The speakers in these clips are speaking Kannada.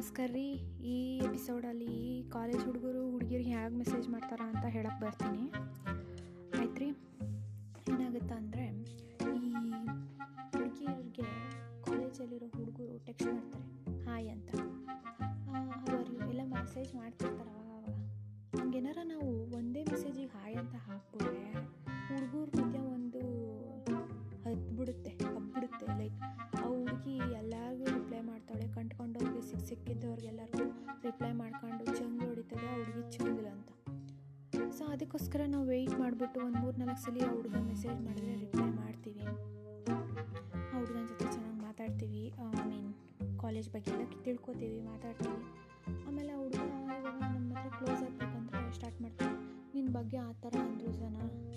ನಮಸ್ಕಾರ ರೀ. ಈ ಎಪಿಸೋಡಲ್ಲಿ ಕಾಲೇಜ್ ಹುಡುಗರು ಹುಡುಗಿಯರಿಗೆ ಹೇಗೆ ಮೆಸೇಜ್ ಮಾಡ್ತಾರೆ ಅಂತ ಹೇಳಕ್ಕೆ ಬರ್ತೀನಿ. ಸಿಕ್ ರಿಪ್ಲೈ ಮಾಡ್ಕೊಂಡು ಚಂಗ್ ಹೊಡಿತದೆ ಆ ಹುಡುಗಿ ಚಂಗಿಲ್ಲ ಅಂತ. ಸೊ ಅದಕ್ಕೋಸ್ಕರ ನಾವು ವೆಯ್ಟ್ ಮಾಡಿಬಿಟ್ಟು ಒಂದು ಮೂರು ನಾಲ್ಕು ಸಲ ಆ ಹುಡುಗ ಮೆಸೇಜ್ ಮಾಡಿದ್ರೆ ರಿಪ್ಲೈ ಮಾಡ್ತೀವಿ. ಆ ಹುಡುಗನ ಜೊತೆ ಚೆನ್ನಾಗಿ ಮಾತಾಡ್ತೀವಿ. ಐ ಮೀನ್ ಕಾಲೇಜ್ ಬಗ್ಗೆ ಎಲ್ಲ ತಿಳ್ಕೊತೀವಿ, ಮಾತಾಡ್ತೀವಿ. ಆಮೇಲೆ ಆ ಹುಡುಗ ಇವಾಗ ನಮ್ಮ ಹತ್ರ ಕ್ಲೋಸ್ ಆಗಬೇಕಂದ್ರೆ ಸ್ಟಾರ್ಟ್ ಮಾಡ್ತೀವಿ. ನಿನ್ನ ಬಗ್ಗೆ ಆ ಥರ ಅಂದರು ಜನ,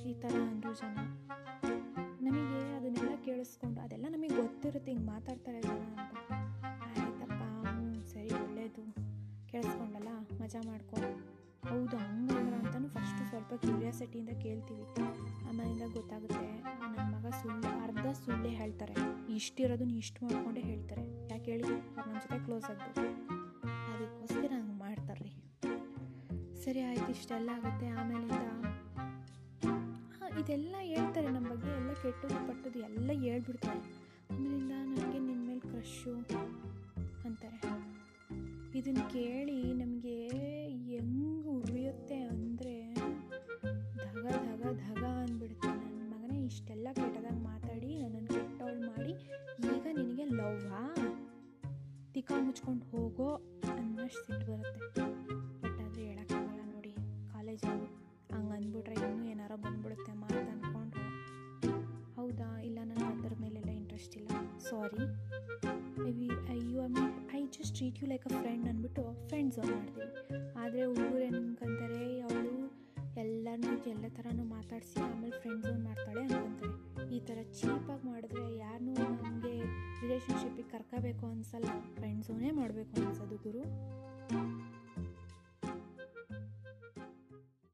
ಈ ಥರ ಅಂದರು ಜನ. ನಮಗೆ ಅದನ್ನೆಲ್ಲ ಕೇಳಿಸ್ಕೊಂಡು ಅದೆಲ್ಲ ನಮಗೆ ಗೊತ್ತಿರುತ್ತೆ, ಹಿಂಗೆ ಮಾತಾಡ್ತಾರೆ ಜನ ಅಂತ. ಮಜಾ ಮಾಡ್ಕೊ. ಹೌದು, ಹಂಗಂದ್ರ ಅಂತಲೂ ಫಸ್ಟು ಸ್ವಲ್ಪ ಕ್ಯೂರಿಯಾಸಿಟಿಯಿಂದ ಕೇಳ್ತೀವಿ. ಆಮೇಲಿಂದ ಗೊತ್ತಾಗುತ್ತೆ, ನನ್ನ ಮಗ ಸುಳ್ಳು, ಅರ್ಧ ಸುಳ್ಳೇ ಹೇಳ್ತಾರೆ. ಇಷ್ಟಿರೋದನ್ನ ಇಷ್ಟು ಮಾಡಿಕೊಂಡೇ ಹೇಳ್ತಾರೆ. ಯಾಕೆ ಹೇಳಿ ನಮ್ಮ ಜೊತೆ ಕ್ಲೋಸ್ ಆಗಬೇಕು. ಅದಕ್ಕೋಸ್ಕರ ಹಂಗೆ ಮಾಡ್ತಾರೆ ರೀ ಸರಿ, ಆಯ್ತು, ಇಷ್ಟೆಲ್ಲ ಆಗುತ್ತೆ. ಆಮೇಲಿಂದ, ಹಾಂ, ಇದೆಲ್ಲ ಹೇಳ್ತಾರೆ ನಮ್ಮ ಬಗ್ಗೆ. ಎಲ್ಲ ಕೆಟ್ಟದ್ದು ಪಟ್ಟದ್ದು ಎಲ್ಲ ಹೇಳ್ಬಿಡ್ತಾರೆ. ಆಮೇಲಿಂದ ನನಗೆ ಇದನ್ನು ಕೇಳಿ ನಮಗೆ ಹೆಂಗೆ ಉರಿಯುತ್ತೆ ಅಂದರೆ ಧಗ ಧಗ ಧಗ ಅಂದ್ಬಿಡುತ್ತೆ ನನ್ನ ಮಗನೇ ಇಷ್ಟೆಲ್ಲ ಕೆಟ್ಟದಾಗ ಮಾತಾಡಿ ನನ್ನನ್ನು ಕೆಟ್ಟವಳು ಮಾಡಿ, ಈಗ ನಿನಗೆ ಲವ್ವಾ? ತಿಕ್ಕ ಮುಚ್ಕೊಂಡು ಹೋಗೋ ಅನ್ನೋಷ್ಟು ಸಿಟ್ಟು ಬರುತ್ತೆ. ಬಟ್ ಆದರೆ ಹೇಳೋಕ್ಕಾಗಲ್ಲ ನೋಡಿ ಕಾಲೇಜಲ್ಲಿ ಹಂಗೆ. ಅಂದ್ಬಿಟ್ರೆ ಇನ್ನೂ ಏನಾರು ಬಂದ್ಬಿಡುತ್ತೆ ಮಾತು ಅಂದ್ಕೊಂಡು ಹೌದಾ? ಇಲ್ಲ ನನಗೆ ಅದ್ರ ಮೇಲೆಲ್ಲ ಇಂಟ್ರೆಸ್ಟ್ ಇಲ್ಲ. Sorry just treat you like a friend ಅಂದ್ಬಿಟ್ಟು ಫ್ರೆಂಡ್ಸ್ ಮಾಡ್ತೀವಿ. ಆದರೆ ಹುಡುಗರು ಏನಂತಾರೆ ಅವಳು ಎಲ್ಲರನ್ನೂ ಎಲ್ಲ ಥರನೂ ಮಾತಾಡಿಸಿ ಆಮೇಲೆ ಫ್ರೆಂಡ್ಸ್ ಝೋನ್ ಮಾಡ್ತಾಳೆ ಅಂತಂತಾರೆ ಈ ಥರ ಚೀಪಾಗಿ ಮಾಡಿದ್ರೆ ಯಾರನ್ನೂ ನಮಗೆ ರಿಲೇಷನ್ಶಿಪ್ಪಿಗೆ ಕರ್ಕೋಬೇಕು ಅನ್ಸಲ್ಲ. ಫ್ರೆಂಡ್ ಝೋನೇ ಮಾಡಬೇಕು ಅನ್ಸೋದು ಗುರು.